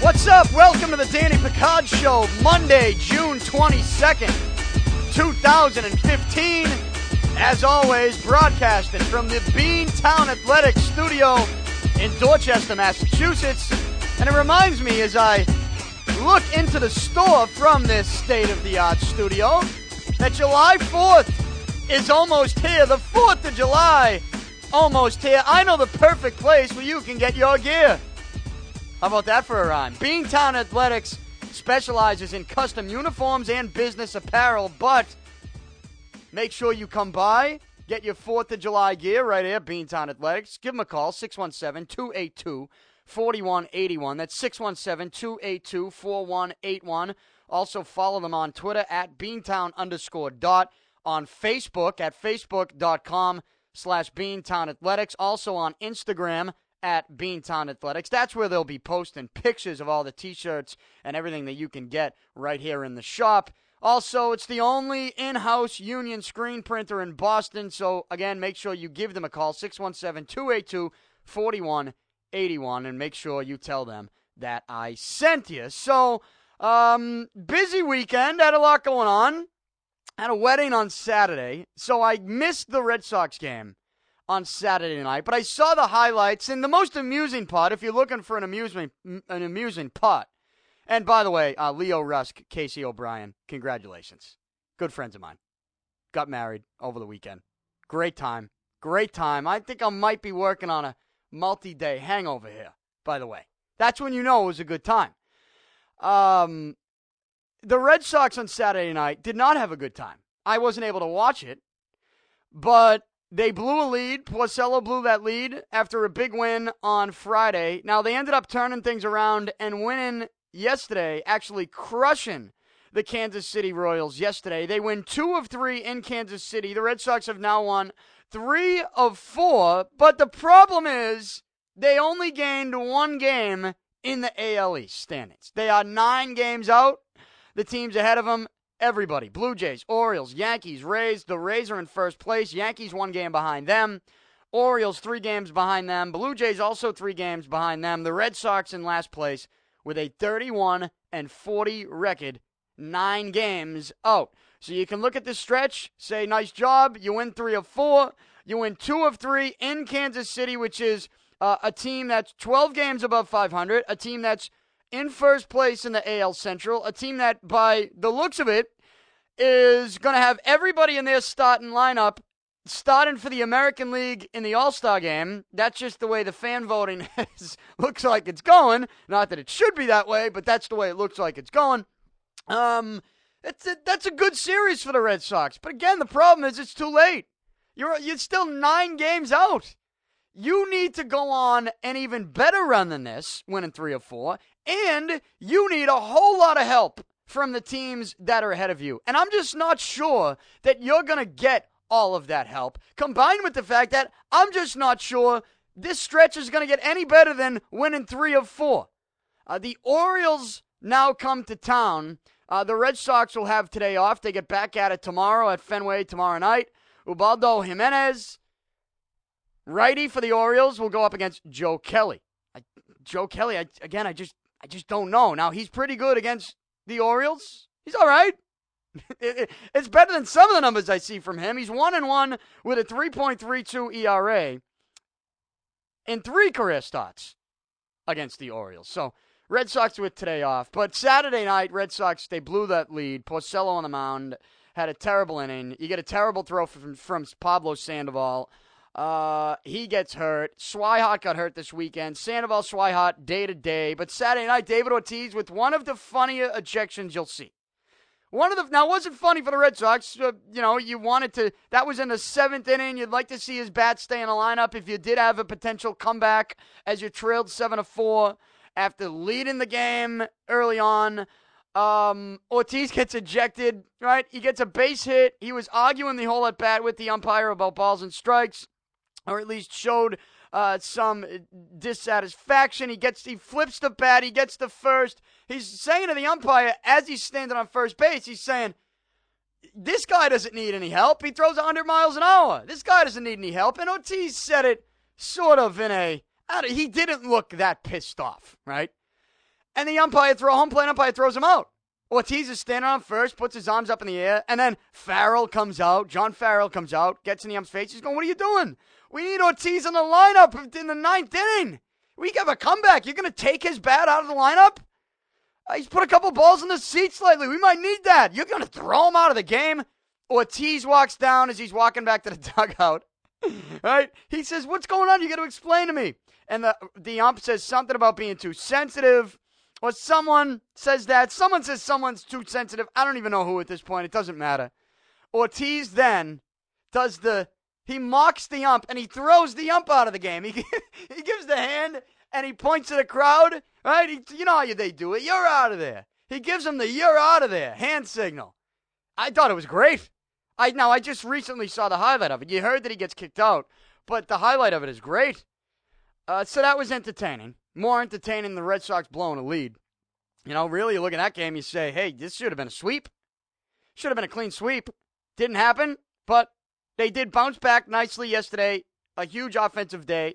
What's up? Welcome to the Danny Picard Show, Monday, June 22nd, 2015. As always, broadcasting from the Beantown Athletics Studio in Dorchester, Massachusetts. And it reminds me as I look into the store from this state of the art studio that July 4th is almost here. The 4th of July, almost here. I know the perfect place where you can get your gear. How about that for a rhyme? Beantown Athletics specializes in custom uniforms and business apparel, but make sure you come by, get your 4th of July gear right here, Beantown Athletics. Give them a call, 617 282 4181. That's 617 282 4181. Also, follow them on Twitter at Beantown underscore dot, on Facebook at facebook.com slash Beantown Athletics. Also on Instagram at Beantown Athletics. That's where they'll be posting pictures of all the t shirts and everything that you can get right here in the shop. Also, it's the only in house union screen printer in Boston. So, again, make sure you give them a call 617 282 4181 and make sure you tell them that I sent you. So, um, busy weekend, had a lot going on. Had a wedding on Saturday, so I missed the Red Sox game on Saturday night, but I saw the highlights and the most amusing part. If you're looking for an amusing an amusing part, and by the way, uh, Leo Rusk, Casey O'Brien, congratulations, good friends of mine, got married over the weekend. Great time, great time. I think I might be working on a multi-day hangover here. By the way, that's when you know it was a good time. Um, the Red Sox on Saturday night did not have a good time. I wasn't able to watch it, but they blew a lead. Porcello blew that lead after a big win on Friday. Now, they ended up turning things around and winning yesterday, actually crushing the Kansas City Royals yesterday. They win two of three in Kansas City. The Red Sox have now won three of four, but the problem is they only gained one game in the AL East standings. They are nine games out the teams ahead of them, everybody Blue Jays, Orioles, Yankees, Rays. The Rays are in first place. Yankees one game behind them. Orioles three games behind them. Blue Jays also three games behind them. The Red Sox in last place with a 31 and 40 record, nine games out. So you can look at this stretch, say, nice job. You win three of four. You win two of three in Kansas City, which is uh, a team that's 12 games above 500, a team that's in first place in the AL Central, a team that, by the looks of it, is going to have everybody in their starting lineup starting for the American League in the All Star game. That's just the way the fan voting is, looks like it's going. Not that it should be that way, but that's the way it looks like it's going. Um, it's a, that's a good series for the Red Sox. But again, the problem is it's too late. You're you're still nine games out. You need to go on an even better run than this, winning three or four, and you need a whole lot of help from the teams that are ahead of you. And I'm just not sure that you're going to get all of that help, combined with the fact that I'm just not sure this stretch is going to get any better than winning three of four. Uh, the Orioles now come to town. Uh, the Red Sox will have today off. They get back at it tomorrow at Fenway tomorrow night. Ubaldo Jimenez, righty for the Orioles, will go up against Joe Kelly. I, Joe Kelly, I, again, I just I just don't know. Now he's pretty good against the Orioles. He's all right. it's better than some of the numbers I see from him. He's one and one with a 3.32 ERA in three career starts against the Orioles. So Red Sox with today off, but Saturday night Red Sox they blew that lead. Porcello on the mound had a terrible inning. You get a terrible throw from, from Pablo Sandoval. Uh, he gets hurt. Swihart got hurt this weekend. Sandoval, Swihart, day to day. But Saturday night, David Ortiz with one of the funnier ejections you'll see. One of the now wasn't funny for the Red Sox. Uh, you know, you wanted to. That was in the seventh inning. You'd like to see his bat stay in the lineup if you did have a potential comeback as you trailed seven to four after leading the game early on. Um, Ortiz gets ejected. Right, he gets a base hit. He was arguing the whole at bat with the umpire about balls and strikes or at least showed uh, some dissatisfaction. He gets, he flips the bat, he gets the first. He's saying to the umpire as he's standing on first base, he's saying, this guy doesn't need any help. He throws 100 miles an hour. This guy doesn't need any help. And Ortiz said it sort of in a. He didn't look that pissed off, right? And the umpire throw home plate umpire throws him out. Ortiz is standing on first, puts his arms up in the air, and then Farrell comes out. John Farrell comes out, gets in the ump's face. He's going, "What are you doing? We need Ortiz in the lineup in the ninth inning. We have a comeback. You're going to take his bat out of the lineup? Uh, he's put a couple balls in the seats lately. We might need that. You're going to throw him out of the game? Ortiz walks down as he's walking back to the dugout. right? He says, What's going on? You got to explain to me. And the, the ump says something about being too sensitive. Or someone says that. Someone says someone's too sensitive. I don't even know who at this point. It doesn't matter. Ortiz then does the he mocks the ump and he throws the ump out of the game. He, he gives the hand and he points to the crowd, right? He, you know how they do it. You're out of there. He gives him the you're out of there hand signal. I thought it was great. I now I just recently saw the highlight of it. You heard that he gets kicked out, but the highlight of it is great. Uh, so that was entertaining. More entertaining than the Red Sox blowing a lead. You know, really, you look at that game, you say, hey, this should have been a sweep. Should have been a clean sweep. Didn't happen, but they did bounce back nicely yesterday. A huge offensive day.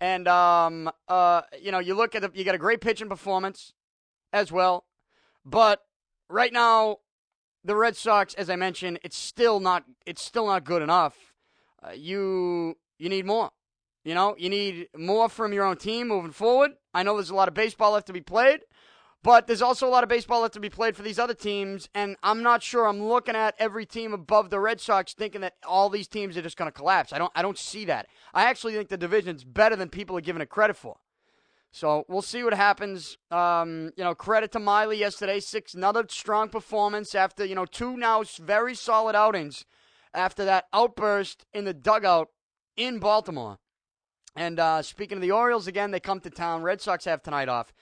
And um, uh, you know, you look at the, you got a great pitching performance as well, but right now, the Red Sox, as I mentioned, it's still not it's still not good enough. Uh, you you need more. You know, you need more from your own team moving forward. I know there's a lot of baseball left to be played, but there's also a lot of baseball left to be played for these other teams, and I'm not sure I'm looking at every team above the Red Sox thinking that all these teams are just going to collapse. I don't I don't see that. I actually think the division's better than people are giving it credit for. So we'll see what happens. Um, you know, credit to Miley yesterday, six another strong performance after you know two now very solid outings after that outburst in the dugout in Baltimore. And uh, speaking of the Orioles again, they come to town. Red Sox have tonight off.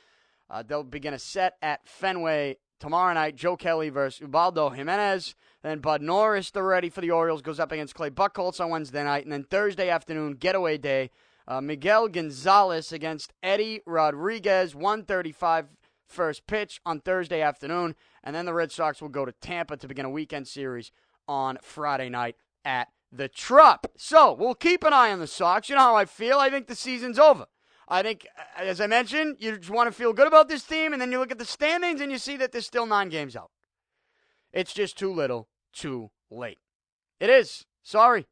Uh, they'll begin a set at Fenway tomorrow night. Joe Kelly versus Ubaldo Jimenez. Then Bud Norris, they're ready for the Orioles, goes up against Clay Buchholz on Wednesday night. And then Thursday afternoon, getaway day, uh, Miguel Gonzalez against Eddie Rodriguez, 135 first pitch on Thursday afternoon. And then the Red Sox will go to Tampa to begin a weekend series on Friday night at the Trop. So we'll keep an eye on the Sox. You know how I feel. I think the season's over. I think, uh, as I mentioned, you just want to feel good about this team, and then you look at the standings and you see that there's still nine games out. It's just too little, too late. It is. Sorry.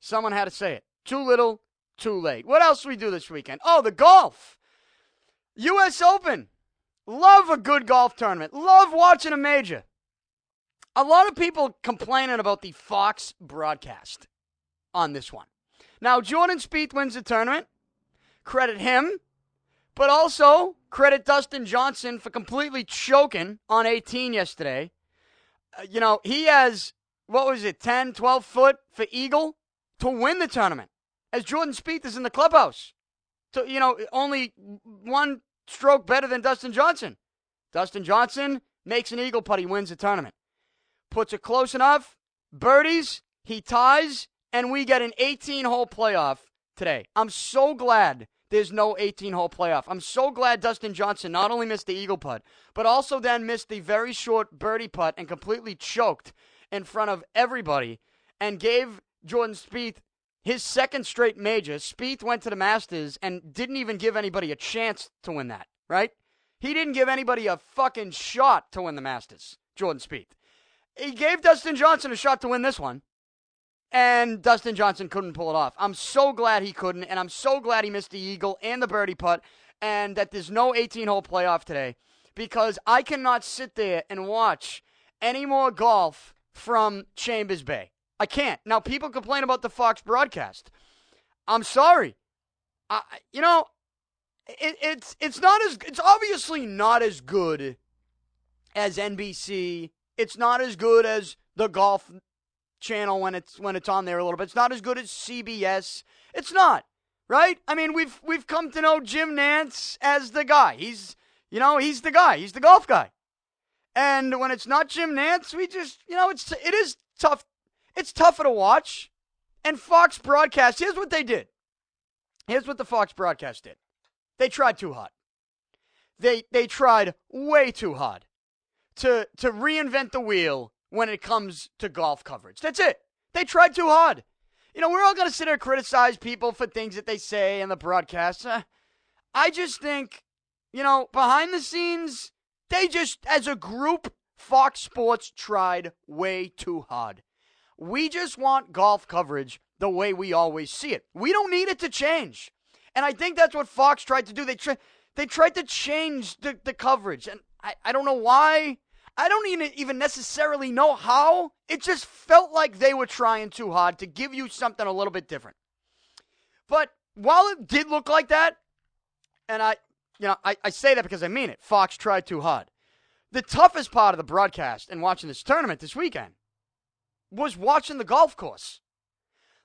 Someone had to say it. Too little, too late. What else we do this weekend? Oh, the golf. U.S. Open. Love a good golf tournament. Love watching a major. A lot of people complaining about the Fox broadcast on this one. Now, Jordan Spieth wins the tournament credit him, but also credit Dustin Johnson for completely choking on 18 yesterday. Uh, you know, he has, what was it, 10, 12 foot for Eagle to win the tournament as Jordan Spieth is in the clubhouse. So, you know, only one stroke better than Dustin Johnson. Dustin Johnson makes an Eagle putt, he wins the tournament. Puts it close enough, birdies, he ties, and we get an 18 hole playoff today. I'm so glad there's no 18 hole playoff. I'm so glad Dustin Johnson not only missed the eagle putt, but also then missed the very short birdie putt and completely choked in front of everybody and gave Jordan Spieth his second straight major. Spieth went to the Masters and didn't even give anybody a chance to win that, right? He didn't give anybody a fucking shot to win the Masters, Jordan Spieth. He gave Dustin Johnson a shot to win this one and Dustin Johnson couldn't pull it off. I'm so glad he couldn't, and I'm so glad he missed the eagle and the birdie putt, and that there's no 18 hole playoff today because I cannot sit there and watch any more golf from Chambers Bay. I can't. Now, people complain about the Fox broadcast. I'm sorry. I, you know, it, it's it's not as it's obviously not as good as NBC. It's not as good as the golf channel when it's when it's on there a little bit. It's not as good as CBS. It's not, right? I mean, we've we've come to know Jim Nantz as the guy. He's you know, he's the guy. He's the golf guy. And when it's not Jim Nantz, we just, you know, it's it is tough. It's tougher to watch. And Fox broadcast, here's what they did. Here's what the Fox broadcast did. They tried too hard. They they tried way too hard to to reinvent the wheel when it comes to golf coverage. That's it. They tried too hard. You know, we're all going to sit there and criticize people for things that they say in the broadcast. Uh, I just think, you know, behind the scenes, they just, as a group, Fox Sports tried way too hard. We just want golf coverage the way we always see it. We don't need it to change. And I think that's what Fox tried to do. They, tri- they tried to change the, the coverage. And I, I don't know why. I don't even, necessarily know how. It just felt like they were trying too hard to give you something a little bit different. But while it did look like that, and I, you know, I, I say that because I mean it. Fox tried too hard. The toughest part of the broadcast and watching this tournament this weekend was watching the golf course.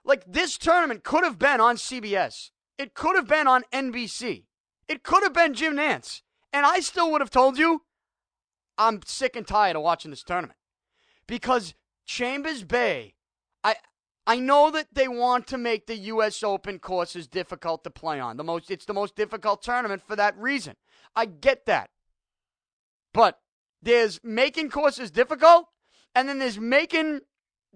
Like this tournament could have been on CBS. It could have been on NBC. It could have been Jim Nantz. And I still would have told you I'm sick and tired of watching this tournament. Because Chambers Bay, I I know that they want to make the US Open courses difficult to play on. The most it's the most difficult tournament for that reason. I get that. But there's making courses difficult and then there's making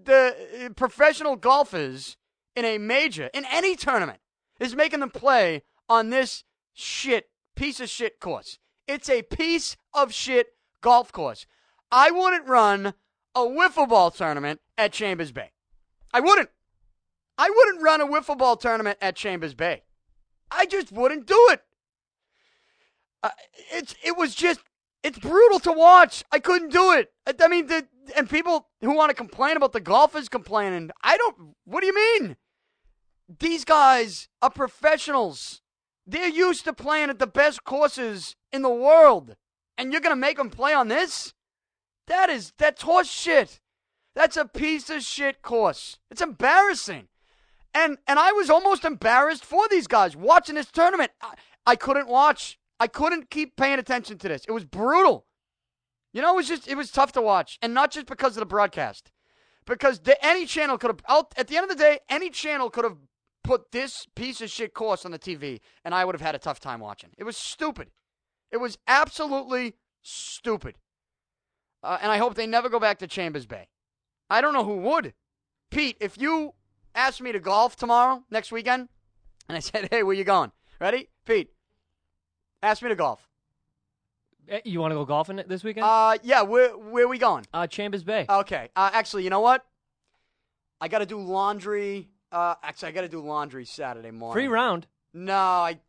the uh, professional golfers in a major, in any tournament, is making them play on this shit, piece of shit course. It's a piece of shit golf course. I wouldn't run a wiffle ball tournament at Chambers Bay. I wouldn't. I wouldn't run a wiffle ball tournament at Chambers Bay. I just wouldn't do it. Uh, it's it was just it's brutal to watch. I couldn't do it. I mean, the, and people who want to complain about the golfers complaining. I don't. What do you mean? These guys are professionals. They're used to playing at the best courses in the world, and you're gonna make them play on this? That is that's horse shit. That's a piece of shit course. It's embarrassing. And and I was almost embarrassed for these guys watching this tournament. I, I couldn't watch. I couldn't keep paying attention to this. It was brutal. You know, it was just it was tough to watch, and not just because of the broadcast, because the, any channel could have. At the end of the day, any channel could have put this piece of shit course on the TV, and I would have had a tough time watching. It was stupid. It was absolutely stupid. Uh, and I hope they never go back to Chambers Bay. I don't know who would. Pete, if you asked me to golf tomorrow, next weekend, and I said, hey, where you going? Ready? Pete, Ask me to golf. Eh, you want to go golfing this weekend? Uh, yeah. Where where are we going? Uh, Chambers Bay. Okay. Uh, actually, you know what? I got to do laundry. Uh, actually, I got to do laundry Saturday morning. Free round. No, I.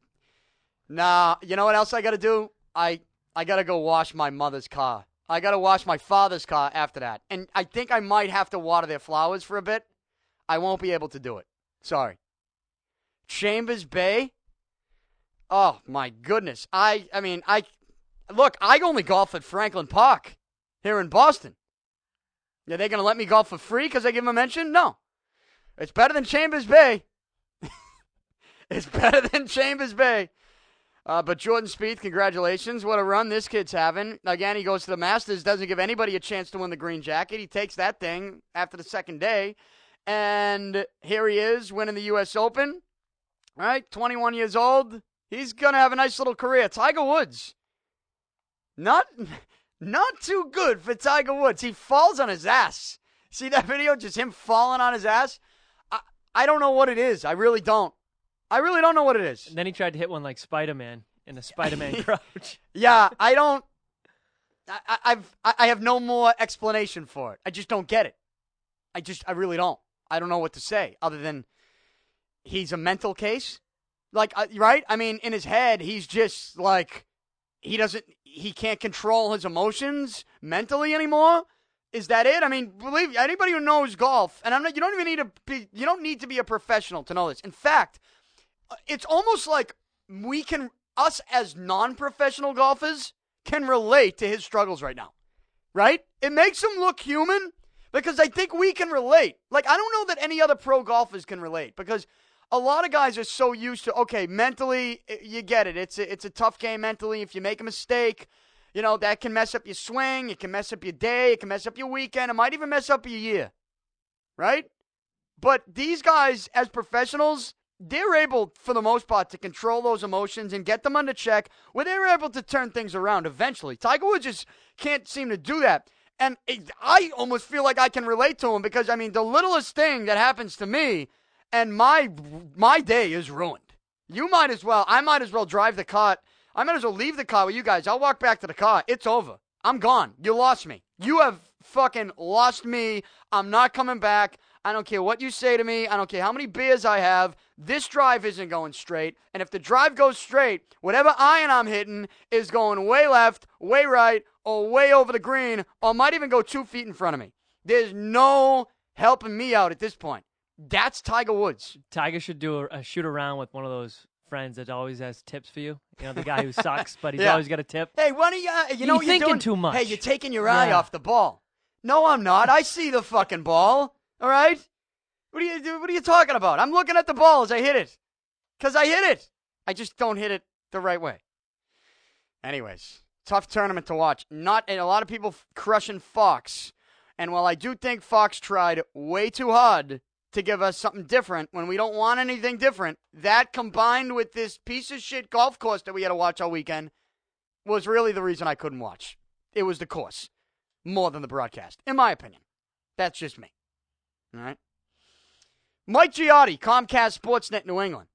Nah. You know what else I got to do? I I got to go wash my mother's car. I got to wash my father's car after that, and I think I might have to water their flowers for a bit. I won't be able to do it. Sorry. Chambers Bay. Oh my goodness. I I mean I look, I only golf at Franklin Park here in Boston. Are they going to let me golf for free because I give them a mention? No. It's better than Chambers Bay. it's better than Chambers Bay. Uh, but Jordan Spieth, congratulations. What a run this kid's having. Again, he goes to the Masters, doesn't give anybody a chance to win the green jacket. He takes that thing after the second day. And here he is winning the U.S. Open. Right, 21 years old. He's going to have a nice little career. Tiger Woods. Not not too good for Tiger Woods. He falls on his ass. See that video? Just him falling on his ass? I, I don't know what it is. I really don't. I really don't know what it is. And then he tried to hit one like Spider Man in the Spider Man crouch. Yeah, I don't. I, I've I have no more explanation for it. I just don't get it. I just I really don't. I don't know what to say other than he's a mental case. Like, uh, right? I mean, in his head, he's just like, he doesn't, he can't control his emotions mentally anymore. Is that it? I mean, believe anybody who knows golf, and I'm not, you don't even need to be, you don't need to be a professional to know this. In fact, it's almost like we can, us as non-professional golfers, can relate to his struggles right now. Right? It makes him look human because I think we can relate. Like, I don't know that any other pro golfers can relate because a lot of guys are so used to okay, mentally eh, you get it. It's a, it's a tough game mentally. If you make a mistake, you know that can mess up your swing. It can mess up your day. It can mess up your weekend. It might even mess up your year, right? But these guys, as professionals, they're able, for the most part, to control those emotions and get them under check, where they're able to turn things around eventually. Tiger Woods just can't seem to do that. And I almost feel like I can relate to him because I mean the littlest thing that happens to me and my my day is ruined. You might as well I might as well drive the car. I might as well leave the car with you guys. I'll walk back to the car. It's over. I'm gone. You lost me. You have fucking lost me. I'm not coming back. I don't care what you say to me. I don't care how many beers I have. This drive isn't going straight. And if the drive goes straight, whatever iron I'm hitting is going way left, way right, or way over the green, or might even go two feet in front of me. There's no helping me out at this point. That's Tiger Woods. Tiger should do a, a shoot around with one of those friends that always has tips for you. You know, the guy who sucks, but he's Yeah. always got a tip. Hey, why don't you? Uh, you know You're what you're thinking doing? too much. Hey, you're taking your eye Yeah. off the ball. No, I'm not. I see the fucking ball. All right. What are you? What are you talking about? I'm looking at the ball as I hit it, cause I hit it. I just don't hit it the right way. Anyways, tough tournament to watch. Not and a lot of people crushing Fox, and while I do think Fox tried way too hard to give us something different when we don't want anything different, that combined with this piece of shit golf course that we had to watch all weekend was really the reason I couldn't watch. It was the course more than the broadcast, in my opinion. That's just me. All right. Mike Giardi, Comcast Sportsnet New England.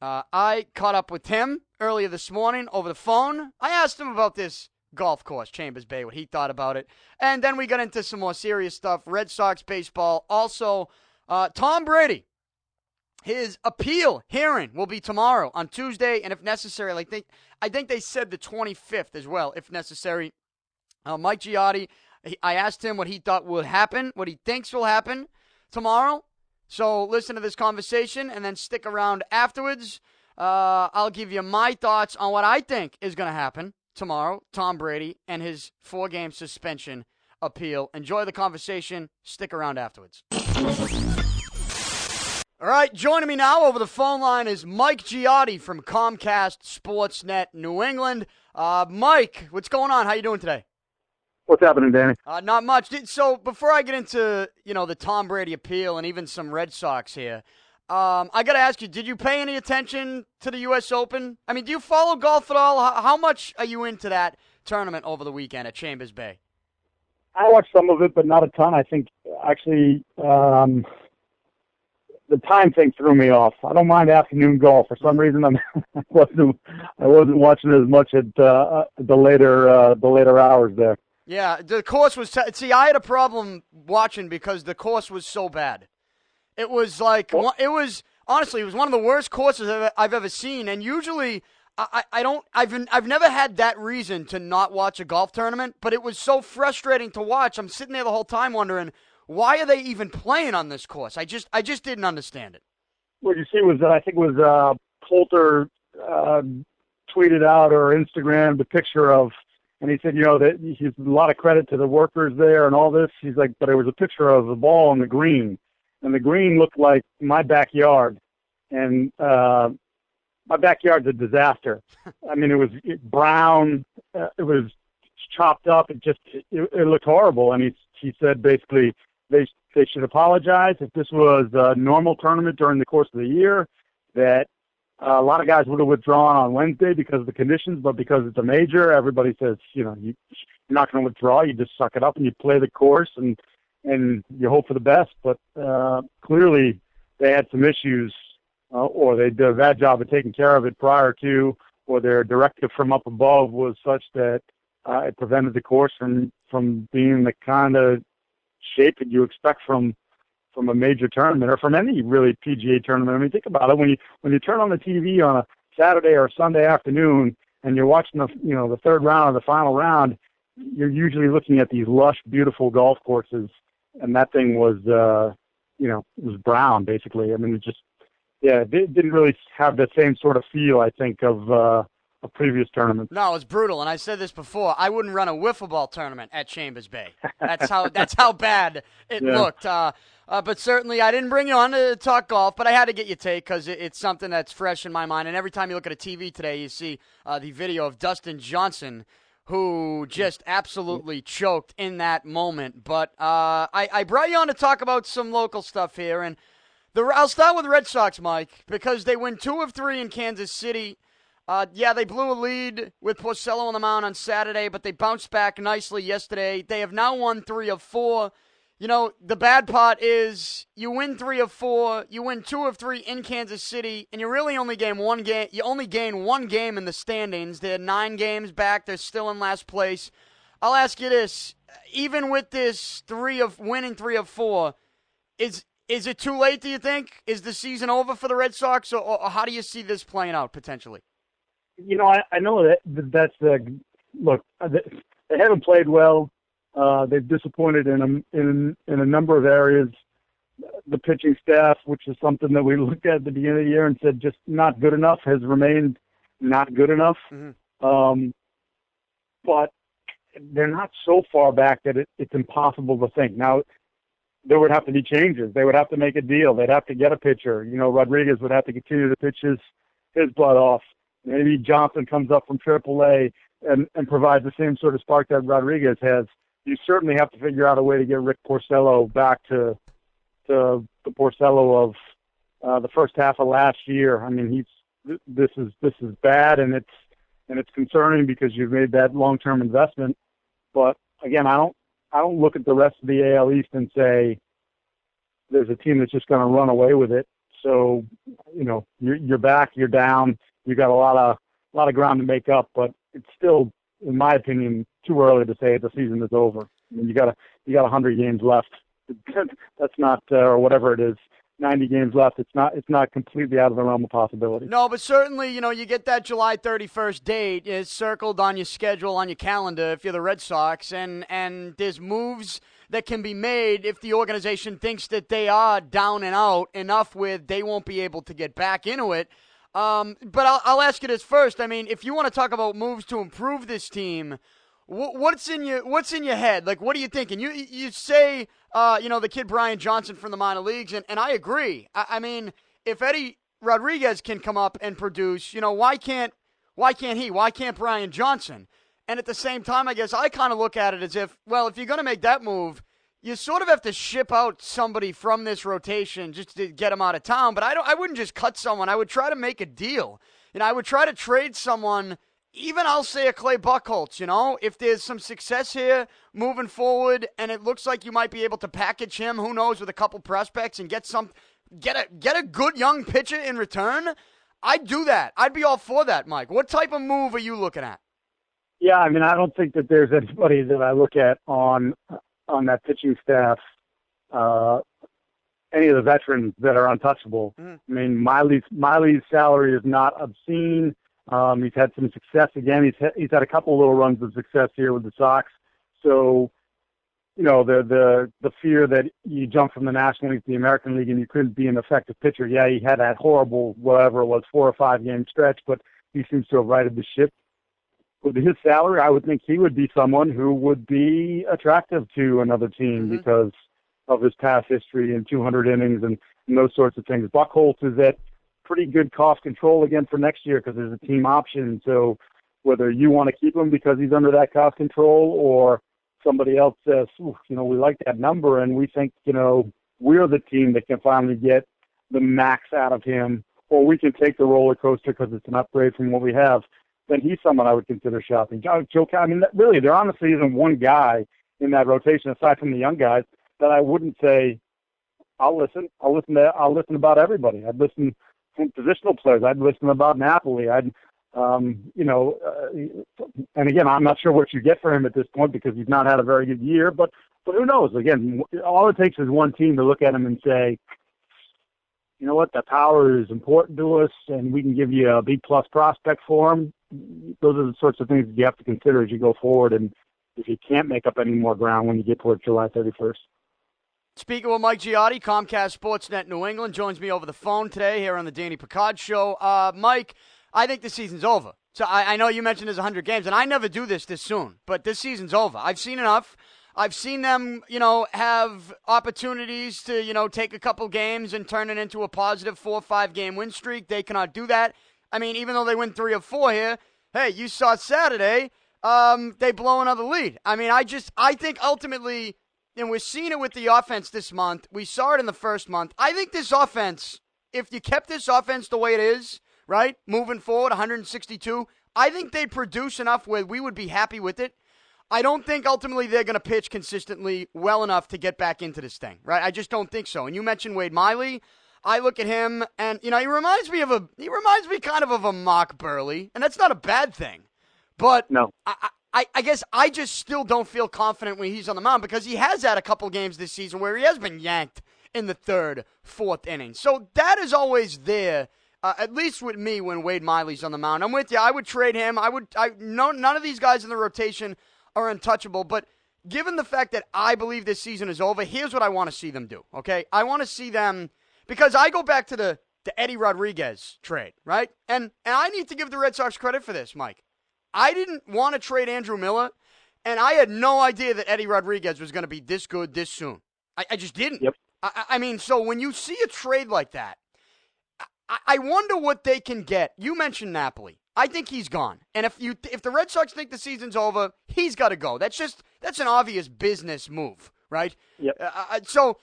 Uh, I caught up with him earlier this morning over the phone. I asked him about this golf course, Chambers Bay, what he thought about it. And then we got into some more serious stuff Red Sox baseball. Also, uh, Tom Brady. His appeal hearing will be tomorrow on Tuesday, and if necessary, I think I think they said the 25th as well, if necessary. Uh, Mike Giardi, I asked him what he thought would happen, what he thinks will happen tomorrow. So listen to this conversation and then stick around afterwards. Uh, I'll give you my thoughts on what I think is going to happen tomorrow. Tom Brady and his four-game suspension appeal. Enjoy the conversation. Stick around afterwards. All right, joining me now over the phone line is Mike Giardi from Comcast Sportsnet New England. Uh, Mike, what's going on? How you doing today? What's happening, Danny? Uh, not much. So before I get into you know the Tom Brady appeal and even some Red Sox here, um, I got to ask you: Did you pay any attention to the U.S. Open? I mean, do you follow golf at all? How, much are you into that tournament over the weekend at Chambers Bay? I watched some of it, but not a ton. I think actually um, the time thing threw me off. I don't mind afternoon golf. For some reason, I'm, I wasn't I wasn't watching as much at uh, the later uh, the later hours there. Yeah, the course was. T- See, I had a problem watching because the course was so bad. It was like it was honestly, it was one of the worst courses I've, I've ever seen. And usually, I, I I don't. I've I've never had that reason to not watch a golf tournament. But it was so frustrating to watch. I'm sitting there the whole time wondering why are they even playing on this course. I just I just didn't understand it. What you see was that I think it was uh, Poulter uh, tweeted out or Instagrammed a picture of, and he said, you know, that he's a lot of credit to the workers there and all this. He's like, but it was a picture of the ball on the green, and the green looked like my backyard, and uh, my backyard's a disaster. I mean, it was brown, uh, it was chopped up. It just it, it looked horrible, and he he said basically they they should apologize if this was a normal tournament during the course of the year. That a lot of guys would have withdrawn on Wednesday because of the conditions, but because it's a major, everybody says you know you, you're not going to withdraw. You just suck it up and you play the course and and you hope for the best. But uh, clearly they had some issues, uh, or they did a bad job of taking care of it prior to, or their directive from up above was such that uh, it prevented the course from from being the kind of shape that you expect from from a major tournament or from any really PGA tournament. I mean, think about it when you when you turn on the TV on a Saturday or Sunday afternoon and you're watching the you know the third round or the final round, you're usually looking at these lush, beautiful golf courses, and that thing was uh, you know was brown basically. I mean, it just yeah, it didn't really have the same sort of feel I think of uh, a previous tournament. No, it's brutal, and I said this before. I wouldn't run a wiffle ball tournament at Chambers Bay. That's how that's how bad it Yeah. looked. Uh, uh, but certainly, I didn't bring you on to talk golf, but I had to get your take because it, it's something that's fresh in my mind. And every time you look at a TV today, you see uh, the video of Dustin Johnson, who just absolutely choked in that moment. But uh, I, I brought you on to talk about some local stuff here, and the I'll start with the Red Sox, Mike, because they win two of three in Kansas City. Uh, yeah, they blew a lead with Porcello on the mound on Saturday, but they bounced back nicely yesterday. They have now won three of four. You know, the bad part is you win three of four, you win two of three in Kansas City, and you really only gain one game. You only gain one game in the standings. They're nine games back. They're still in last place. I'll ask you this: even with this three of winning three of four, is is it too late? Do you think is the season over for the Red Sox, or, or how do you see this playing out potentially? You know, I, I know that that's the look. They haven't played well uh, they've disappointed in a, in in a number of areas. The pitching staff, which is something that we looked at at the beginning of the year and said just not good enough, has remained not good enough. Mm-hmm. Um, but they're not so far back that it, it's impossible to think. Now, there would have to be changes. They would have to make a deal. They'd have to get a pitcher. You know, Rodriguez would have to continue to pitch his his butt off. Maybe Johnson comes up from AAA and and provides the same sort of spark that Rodriguez has you certainly have to figure out a way to get Rick Porcello back to to the Porcello of uh, the first half of last year. I mean, he's this is this is bad, and it's and it's concerning because you've made that long term investment. But again, I don't I don't look at the rest of the AL East and say there's a team that's just going to run away with it. So you know you're you're back, you're down, you got a lot of a lot of ground to make up, but it's still in my opinion, too early to say the season is over. I mean, you got a you got a hundred games left. That's not uh, or whatever it is. 90 games left. It's not it's not completely out of the realm of possibility. No, but certainly, you know, you get that July 31st date is circled on your schedule on your calendar if you're the Red Sox and and there's moves that can be made if the organization thinks that they are down and out enough with they won't be able to get back into it. Um, but I'll, I'll ask you this first. I mean, if you want to talk about moves to improve this team, what's in your what's in your head? Like, what are you thinking? You you say, uh, you know, the kid Brian Johnson from the minor leagues, and, and I agree. I, I mean, if Eddie Rodriguez can come up and produce, you know, why can't why can't he? Why can't Brian Johnson? And at the same time, I guess I kind of look at it as if, well, if you're going to make that move, you sort of have to ship out somebody from this rotation just to get them out of town. But I don't. I wouldn't just cut someone. I would try to make a deal. You know, I would try to trade someone. Even I'll say a Clay Buchholz. You know, if there's some success here moving forward, and it looks like you might be able to package him. Who knows with a couple prospects and get some, get a get a good young pitcher in return. I'd do that. I'd be all for that, Mike. What type of move are you looking at? Yeah, I mean, I don't think that there's anybody that I look at on on that pitching staff, uh, any of the veterans that are untouchable. mm I mean, Miley's Miley's salary is not obscene. Um, he's had some success again. He's ha- he's had a couple little runs of success here with the Sox. So, you know, the the the fear that you jump from the National League to the American League and you couldn't be an effective pitcher. Yeah, he had that horrible whatever it was four or five game stretch, but he seems to have righted the ship with his salary, I would think he would be someone who would be attractive to another team mm-hmm. because of his past history and 200 innings and, and those sorts of things. Buchholz is at pretty good cost control again for next year because there's a team option. So whether you want to keep him because he's under that cost control or somebody else says, you know, we like that number and we think, you know, we're the team that can finally get the max out of him, or we can take the roller coaster because it's an upgrade from what we have then he's someone I would consider shopping. Joe, Joe I mean, really, there honestly isn't one guy in that rotation aside from the young guys that I wouldn't say I'll listen. I'll listen to. I'll listen about everybody. I'd listen from positional players. I'd listen about Napoli. I'd, um, you know, uh, and again, I'm not sure what you get for him at this point because he's not had a very good year. But but who knows? Again, all it takes is one team to look at him and say, you know what, the power is important to us, and we can give you a B plus prospect for him those are the sorts of things that you have to consider as you go forward. And if you can't make up any more ground when you get towards July 31st. Speaking with Mike Giardi, Comcast Sportsnet New England joins me over the phone today here on the Danny Picard Show. Uh, Mike, I think the season's over. So I, I know you mentioned there's 100 games, and I never do this this soon, but this season's over. I've seen enough. I've seen them, you know, have opportunities to, you know, take a couple games and turn it into a positive four or five game win streak. They cannot do that. I mean, even though they win three or four here, hey, you saw Saturday, um, they blow another lead. I mean, I just, I think ultimately, and we're seeing it with the offense this month. We saw it in the first month. I think this offense, if you kept this offense the way it is, right? Moving forward, 162. I think they produce enough where we would be happy with it. I don't think ultimately they're going to pitch consistently well enough to get back into this thing, right? I just don't think so. And you mentioned Wade Miley. I look at him, and you know, he reminds me of a he reminds me kind of of a Mark Buehrle, and that's not a bad thing. But no, I, I, I guess I just still don't feel confident when he's on the mound because he has had a couple games this season where he has been yanked in the third, fourth inning. So that is always there. Uh, at least with me when Wade Miley's on the mound, I'm with you. I would trade him. I would. I no, none of these guys in the rotation are untouchable. But given the fact that I believe this season is over, here's what I want to see them do. Okay, I want to see them because I go back to the the Eddie Rodriguez trade, right? And and I need to give the Red Sox credit for this, Mike. I didn't want to trade Andrew Miller, and I had no idea that Eddie Rodriguez was going to be this good this soon. I, I just didn't. Yep. I, I, mean, so when you see a trade like that, I, I wonder what they can get. You mentioned Napoli. I think he's gone. And if you if the Red Sox think the season's over, he's got to go. That's just that's an obvious business move, right? Yep. Uh, uh so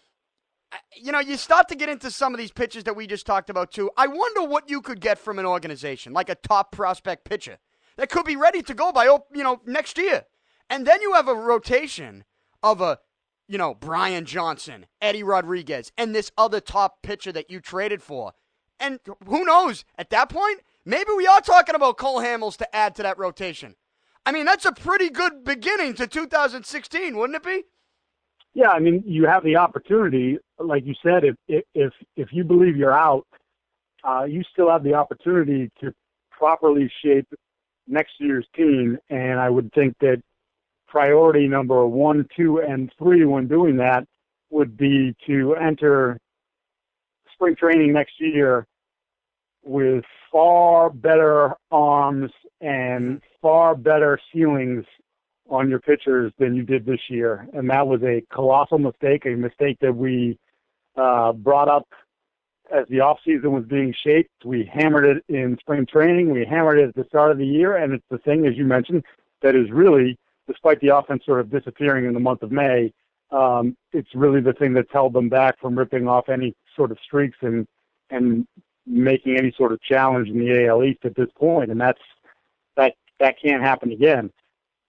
you know, you start to get into some of these pitches that we just talked about too. I wonder what you could get from an organization like a top prospect pitcher that could be ready to go by oh, you know next year, and then you have a rotation of a you know Brian Johnson, Eddie Rodriguez, and this other top pitcher that you traded for, and who knows at that point maybe we are talking about Cole Hamels to add to that rotation. I mean, that's a pretty good beginning to 2016, wouldn't it be? Yeah, I mean, you have the opportunity, like you said, if if if you believe you're out, uh, you still have the opportunity to properly shape next year's team. And I would think that priority number one, two, and three when doing that would be to enter spring training next year with far better arms and far better ceilings on your pitchers than you did this year, and that was a colossal mistake, a mistake that we uh, brought up as the off season was being shaped. We hammered it in spring training. We hammered it at the start of the year, and it's the thing, as you mentioned, that is really, despite the offense sort of disappearing in the month of May, um, it's really the thing that's held them back from ripping off any sort of streaks and and making any sort of challenge in the AL East at this point, and that's that that can't happen again.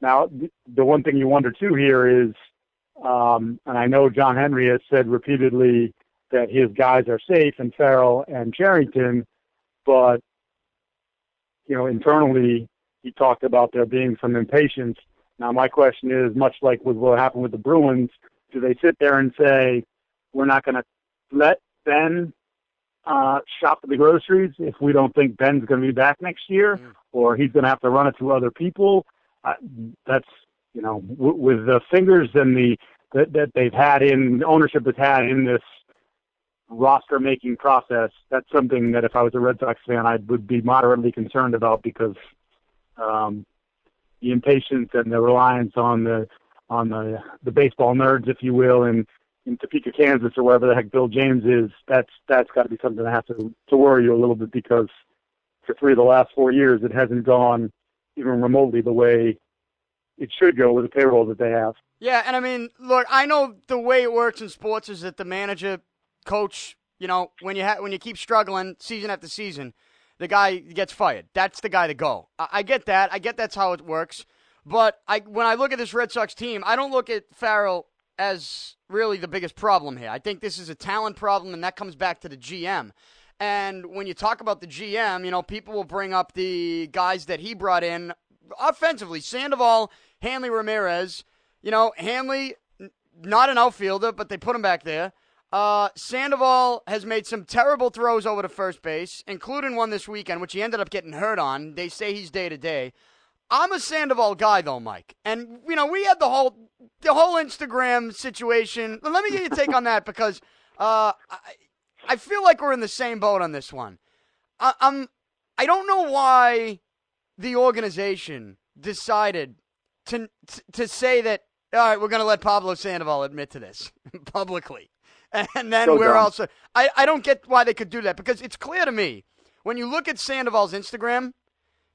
Now, the one thing you wonder too here is, um, and I know John Henry has said repeatedly that his guys are safe and Farrell and Cherington, but you know internally he talked about there being some impatience. Now, my question is, much like with what happened with the Bruins, do they sit there and say, "We're not going to let Ben uh, shop at the groceries if we don't think Ben's going to be back next year, mm. or he's going to have to run it to other people?" That's you know w- with the fingers and the that, that they've had in ownership has had in this roster making process. That's something that if I was a Red Sox fan, I would be moderately concerned about because um, the impatience and the reliance on the on the the baseball nerds, if you will, in in Topeka, Kansas, or wherever the heck Bill James is. That's that's got to be something that has to to worry you a little bit because for three of the last four years, it hasn't gone even remotely the way it should go with the payroll that they have. Yeah, and I mean, look, I know the way it works in sports is that the manager, coach, you know, when you ha- when you keep struggling season after season, the guy gets fired. That's the guy to go. I, I get that. I get that's how it works. But I, when I look at this Red Sox team, I don't look at Farrell as really the biggest problem here. I think this is a talent problem, and that comes back to the GM. And when you talk about the GM, you know, people will bring up the guys that he brought in offensively. Sandoval, Hanley Ramirez. You know, Hanley, not an outfielder, but they put him back there. Uh, Sandoval has made some terrible throws over to first base, including one this weekend, which he ended up getting hurt on. They say he's day to day. I'm a Sandoval guy though, Mike, and you know we had the whole the whole Instagram situation. Let me get your take on that because uh, I, I feel like we're in the same boat on this one. I, I'm I don't know why the organization decided to to say that all right, we're going to let Pablo Sandoval admit to this publicly, and then so we're dumb. also I I don't get why they could do that because it's clear to me when you look at Sandoval's Instagram,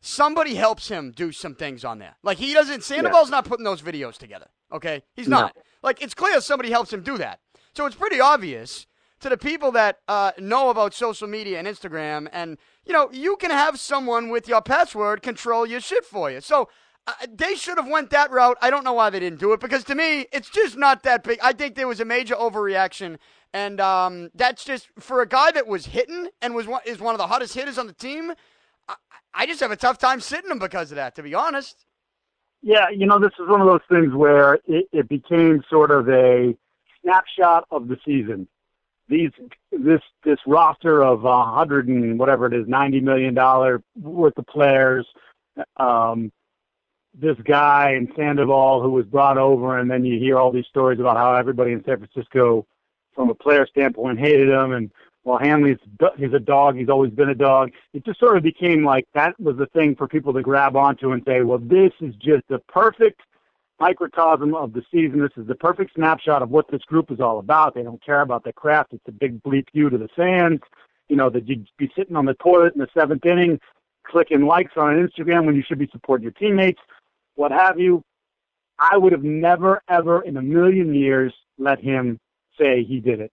somebody helps him do some things on there. Like he doesn't Sandoval's yeah. not putting those videos together. Okay, he's not. No. Like it's clear somebody helps him do that. So it's pretty obvious to the people that uh, know about social media and Instagram and you know, you can have someone with your password control your shit for you. So uh, they should have went that route. I don't know why they didn't do it because to me, it's just not that big. I think there was a major overreaction, and um, that's just for a guy that was hitting and was one, is one of the hottest hitters on the team. I, I just have a tough time sitting him because of that, to be honest. Yeah, you know, this is one of those things where it, it became sort of a snapshot of the season. These this this roster of a hundred and whatever it is, ninety million dollar worth of players. Um, this guy in Sandoval who was brought over, and then you hear all these stories about how everybody in San Francisco, from a player standpoint, hated him, and well, Hanley's he's a dog. He's always been a dog. It just sort of became like that was the thing for people to grab onto and say, well, this is just the perfect microcosm of the season. This is the perfect snapshot of what this group is all about. They don't care about the craft. It's a big bleep you to the fans. You know that you'd be sitting on the toilet in the seventh inning, clicking likes on Instagram when you should be supporting your teammates what have you. I would have never, ever in a million years let him say he did it.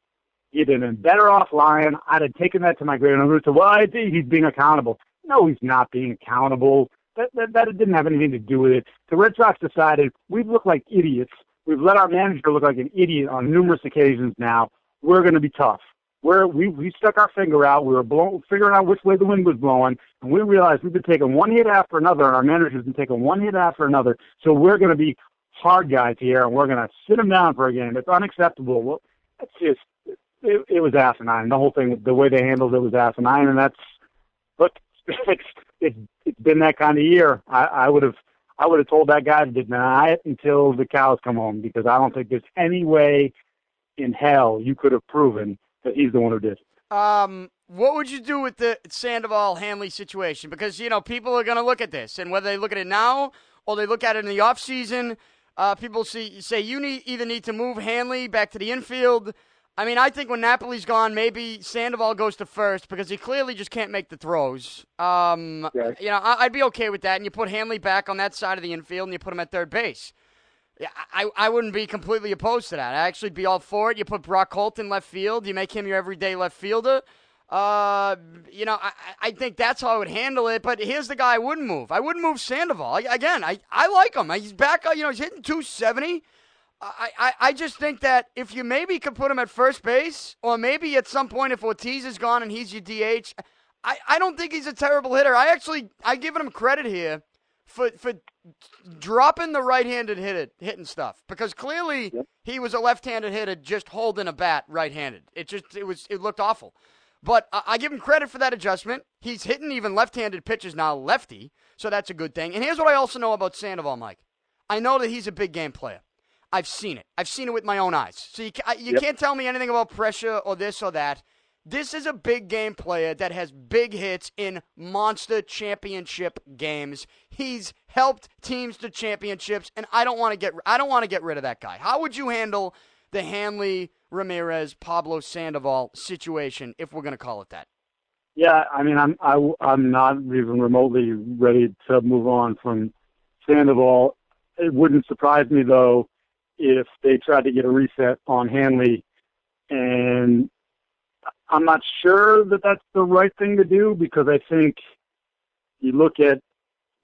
He'd have been better off lying. I'd have taken that to my grave and I would have said, well, I think he's being accountable. No, he's not being accountable. That, that, that didn't have anything to do with it. The Red Sox decided we've looked like idiots. We've let our manager look like an idiot on numerous occasions now. We're going to be tough where we we stuck our finger out. We were blowing, figuring out which way the wind was blowing, and we realized we've been taking one hit after another, and our manager's been taking one hit after another. So we're going to be hard guys here, and we're going to sit them down for a game. It's unacceptable. Well, it's just it, it was asinine. The whole thing, the way they handled it was asinine, and that's look, it's it's been that kind of year. I, I would have. I would have told that guy to deny it until the cows come home because I don't think there's any way in hell you could have proven that he's the one who did. Um, what would you do with the Sandoval Hanley situation? Because you know people are going to look at this, and whether they look at it now or they look at it in the off season, uh, people see say you need either need to move Hanley back to the infield. I mean, I think when Napoli's gone, maybe Sandoval goes to first because he clearly just can't make the throws. Um, You know, I, would be okay with that. And you put Hanley back on that side of the infield, and you put him at third base. Yeah, I, I wouldn't be completely opposed to that. I'd actually be all for it. You put Brock Holt in left field. You make him your everyday left fielder. Uh, you know, I, I think that's how I would handle it. But here's the guy I wouldn't move. I wouldn't move Sandoval. I, again, I, I like him. He's back. You know, he's hitting 270. I, I, I just think that if you maybe could put him at first base, or maybe at some point if Ortiz is gone and he's your DH, I, I don't think he's a terrible hitter. I actually I give him credit here for for dropping the right-handed hit hitting stuff because clearly yep. he was a left-handed hitter just holding a bat right-handed. It just it was it looked awful. But I, I give him credit for that adjustment. He's hitting even left-handed pitches now lefty, so that's a good thing. And here's what I also know about Sandoval, Mike. I know that he's a big game player. I've seen it. I've seen it with my own eyes. So you, you yep. can't tell me anything about pressure or this or that. This is a big game player that has big hits in monster championship games. He's helped teams to championships, and I don't want to get I don't want to get rid of that guy. How would you handle the Hanley Ramirez Pablo Sandoval situation, if we're going to call it that? Yeah, I mean, I'm I, am i am not even remotely ready to move on from Sandoval. It wouldn't surprise me though if they tried to get a reset on Hanley and I'm not sure that that's the right thing to do because I think you look at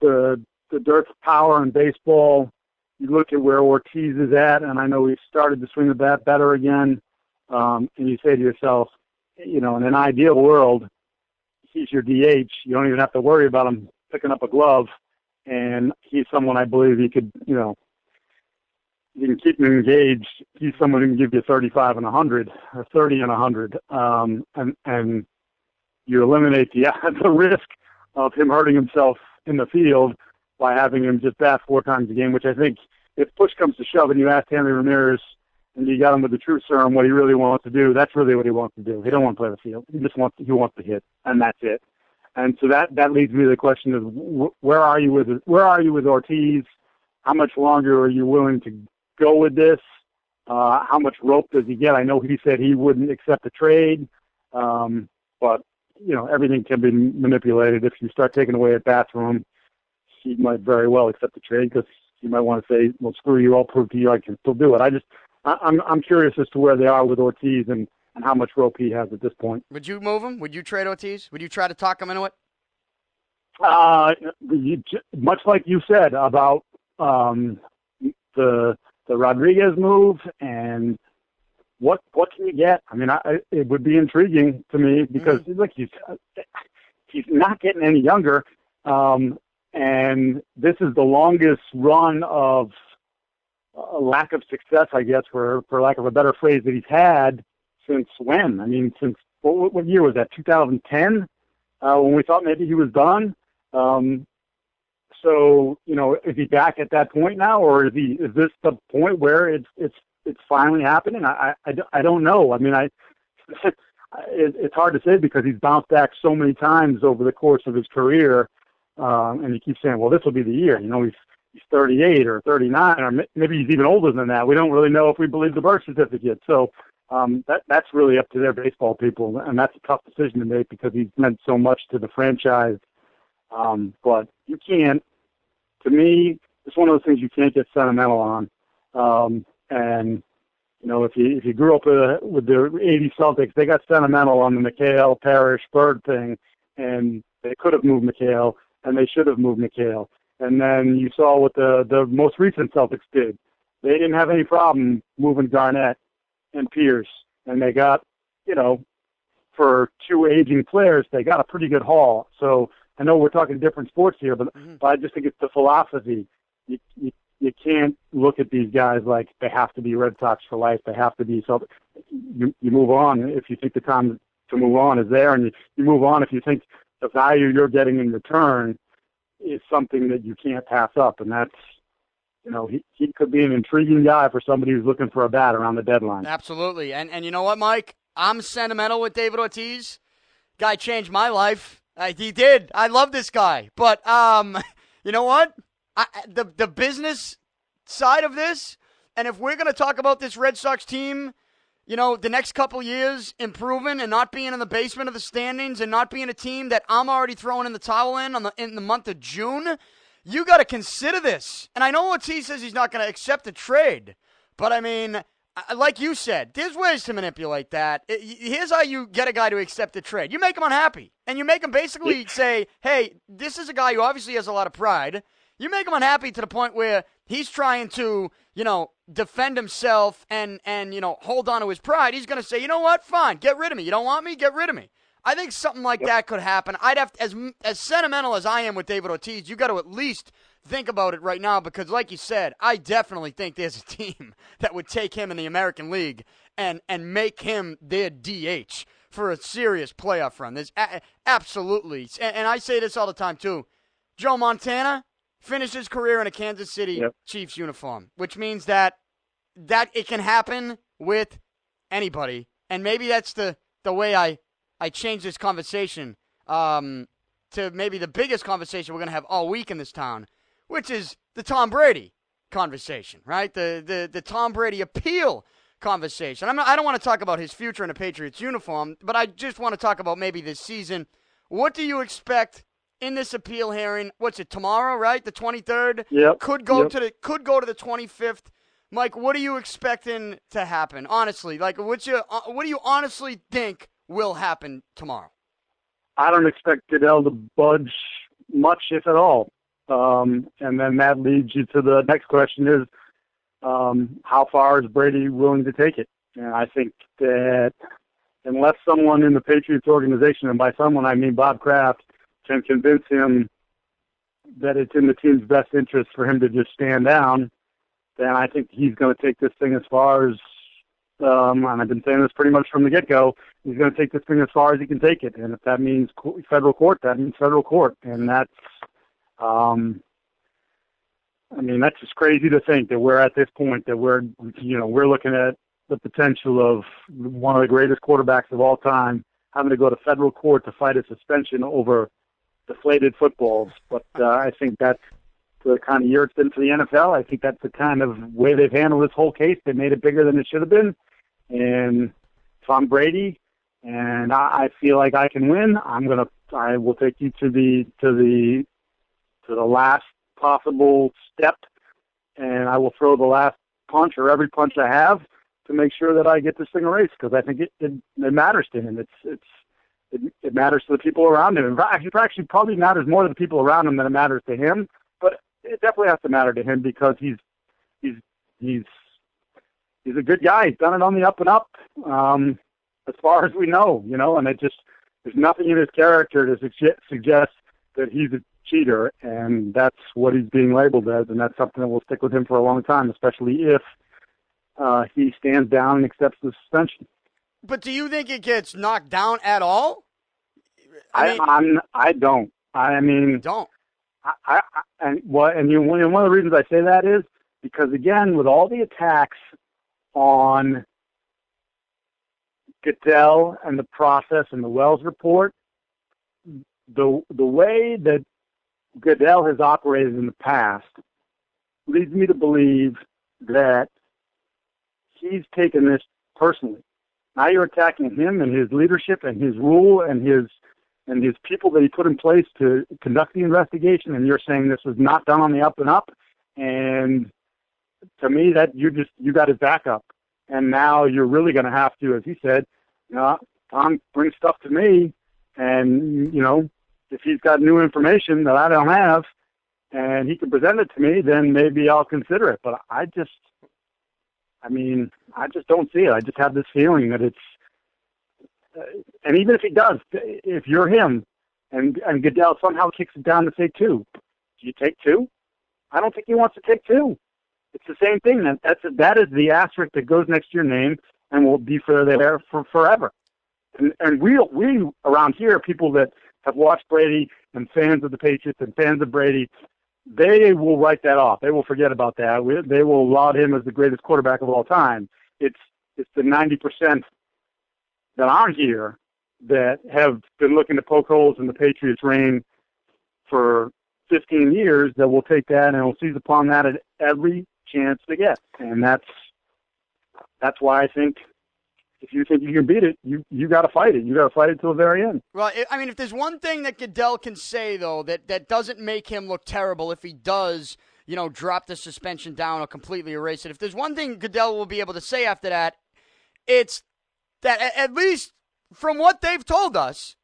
the the dearth of power in baseball. You look at where Ortiz is at, and I know he's started to swing the bat better again. Um, and you say to yourself, you know, in an ideal world, he's your DH. You don't even have to worry about him picking up a glove, and he's someone I believe he could, you know, you can keep him engaged. He's someone who can give you 35 and 100 or 30 and 100, um, and and you eliminate the the risk of him hurting himself in the field by having him just bat four times a game. Which I think, if push comes to shove, and you ask Hanley Ramirez and you got him with the truth serum, what he really wants to do, that's really what he wants to do. He don't want to play the field. He just wants he wants to hit, and that's it. And so that that leads me to the question of where are you with where are you with Ortiz? How much longer are you willing to go with this? Uh, how much rope does he get? I know he said he wouldn't accept a trade, um, but you know everything can be manipulated. If you start taking away a bathroom, he might very well accept the trade because he might want to say, "Well, screw you! I'll prove to you I can still do it." I just, I, I'm, I'm curious as to where they are with Ortiz and and how much rope he has at this point. Would you move him? Would you trade Ortiz? Would you try to talk him into it? Uh, you, much like you said about um, the the Rodriguez move and what what can you get? I mean, I, it would be intriguing to me because mm-hmm. look, he's he's not getting any younger, um, and this is the longest run of a lack of success, I guess, for for lack of a better phrase, that he's had since when? I mean, since what, what year was that? 2010, uh, when we thought maybe he was done. Um, so you know, is he back at that point now, or is he is this the point where it's it's it's finally happening? I I, I don't know. I mean, I it, it's hard to say because he's bounced back so many times over the course of his career, um, and he keeps saying, "Well, this will be the year." You know, he's he's 38 or 39, or maybe he's even older than that. We don't really know if we believe the birth certificate. So um, that that's really up to their baseball people, and that's a tough decision to make because he's meant so much to the franchise. Um, but you can't. To me, it's one of those things you can't get sentimental on. Um, and you know, if you if you grew up with, a, with the '80 Celtics, they got sentimental on the McHale Parish Bird thing, and they could have moved McHale, and they should have moved McHale. And then you saw what the the most recent Celtics did. They didn't have any problem moving Garnett and Pierce, and they got, you know, for two aging players, they got a pretty good haul. So I know we're talking different sports here, but, mm-hmm. but I just think it's the philosophy. You, you you can't look at these guys like they have to be Red Sox for life. They have to be so. You you move on if you think the time to move on is there, and you, you move on if you think the value you're getting in return is something that you can't pass up, and that's you know, he, he could be an intriguing guy for somebody who's looking for a bat around the deadline. Absolutely. And and you know what, Mike? I'm sentimental with David Ortiz. Guy changed my life. Uh, he did. I love this guy. But um, you know what? I, the the business side of this, and if we're going to talk about this Red Sox team, you know, the next couple years improving and not being in the basement of the standings and not being a team that I'm already throwing in the towel in on the in the month of June you got to consider this. And I know Ortiz says he's not going to accept the trade, but I mean, like you said, there's ways to manipulate that. Here's how you get a guy to accept the trade. You make him unhappy, and you make him basically say, "Hey, this is a guy who obviously has a lot of pride." You make him unhappy to the point where he's trying to, you know, defend himself and and you know hold on to his pride. He's going to say, "You know what? Fine, get rid of me. You don't want me? Get rid of me." I think something like that could happen. I'd have to, as as sentimental as I am with David Ortiz, you got to at least think about it right now because, like you said, I definitely think there's a team that would take him in the American League and and make him their DH for a serious playoff run. There's a- absolutely, and, and, I say this all the time too. Joe Montana finished his career in a Kansas City yep. Chiefs uniform, which means that that it can happen with anybody, and maybe that's the the way I I changed this conversation um, to maybe the biggest conversation we're going to have all week in this town, which is the Tom Brady conversation, right? The the the Tom Brady appeal conversation. I'm not, I don't want to talk about his future in a Patriots uniform, but I just want to talk about maybe this season. What do you expect in this appeal hearing? What's it tomorrow, right? The 23rd. Yep. Could go yep. to the could go to the 25th. Mike, what are you expecting to happen? Honestly, like what's your uh, what do you honestly think will happen tomorrow? I don't expect Goodell to budge much, if at all. Um, and then that leads you to the next question: is um, how far is Brady willing to take it? And I think that unless someone in the Patriots organization, and by someone I mean Bob Kraft, can convince him that it's in the team's best interest for him to just stand down, then I think he's going to take this thing as far as um, and I've been saying this pretty much from the get-go, he's going to take this thing as far as he can take it. And if that means federal court, that means federal court. And that's, um, I mean, that's just crazy to think that we're at this point that we're, you know, we're looking at the potential of one of the greatest quarterbacks of all time having to go to federal court to fight a suspension over deflated footballs. But uh, I think that's the kind of year it's been for the NFL. I think that's the kind of way they've handled this whole case. They made it bigger than it should have been. And Tom Brady, and I, I feel like I can win. I'm gonna. I will take you to the to the to the last possible step, and I will throw the last punch or every punch I have. to make sure that I get this thing erased because I think it, it it matters to him. It's it's it, it matters to the people around him. And actually, actually, probably matters more to the people around him than it matters to him. But it definitely has to matter to him because he's he's he's he's a good guy. He's done it on the up and up, um, as far as we know, you know. And it just there's nothing in his character to suggest, suggest that he's a cheater, and that's what he's being labeled as, and that's something that will stick with him for a long time, especially if uh, he stands down and accepts the suspension. But do you think it gets knocked down at all? I, mean, I I'm I don't. I mean, don't. I, I and what and you and one of the reasons I say that is because again, with all the attacks on Goodell and the process and the Wells report, the the way that Goodell has operated in the past leads me to believe that he's taken this personally. Now you're attacking him and his leadership and his rule and his and his people that he put in place to conduct the investigation, and you're saying this was not done on the up and up. And to me, that you just you got his back up, and now you're really going to have to, as he said, you know, Tom, bring stuff to me, and you know, if he's got new information that I don't have, and he can present it to me, then maybe I'll consider it. But I just, I mean, I just don't see it. I just have this feeling that it's uh, and even if he does, if you're him, and and Goodell somehow kicks it down to say two, do you take two? I don't think he wants to take two. It's the same thing. That that's that is the asterisk that goes next to your name and will be for there for forever. And and we we around here, are people that have watched Brady and fans of the Patriots and fans of Brady, they will write that off. They will forget about that. We, they will laud him as the greatest quarterback of all time. It's it's the ninety percent that are here that have been looking to poke holes in the Patriots' reign for 15 years that will take that and will seize upon that at every chance they get. And that's that's why I think if you think you can beat it, you you got to fight it. You got to fight it till the very end. Well, I mean, if there's one thing that Goodell can say though that that doesn't make him look terrible, if he does, you know, drop the suspension down or completely erase it. If there's one thing Goodell will be able to say after that, it's that at least from what they've told us,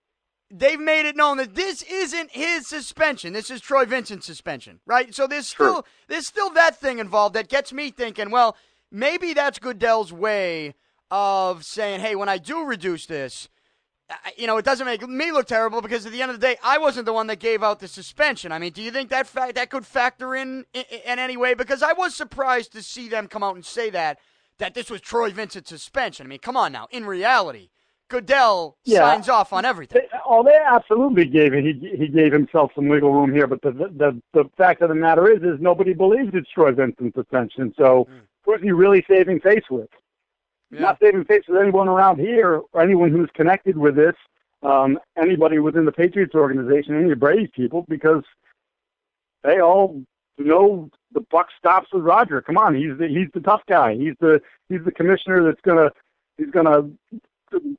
they've made it known that this isn't his suspension. This is Troy Vincent's suspension, right? So there's still there's still that thing involved that gets me thinking. Well, maybe that's Goodell's way of saying, "Hey, when I do reduce this." You know, it doesn't make me look terrible because at the end of the day, I wasn't the one that gave out the suspension. I mean, do you think that fact that could factor in, in in any way? Because I was surprised to see them come out and say that that this was Troy Vincent's suspension. I mean, come on now. In reality, Goodell yeah. signs off on everything. oh, they absolutely gave it. He he gave himself some wiggle room here, but the the the fact of the matter is, is nobody believes it's Troy Vincent's suspension. So mm. who's he really saving face with? Yeah. Not saving face with anyone around here or anyone who's connected with this. Um, anybody within the Patriots organization, any Brady's people, because they all know the buck stops with Roger. Come on, he's the he's the tough guy. He's the he's the commissioner that's gonna he's gonna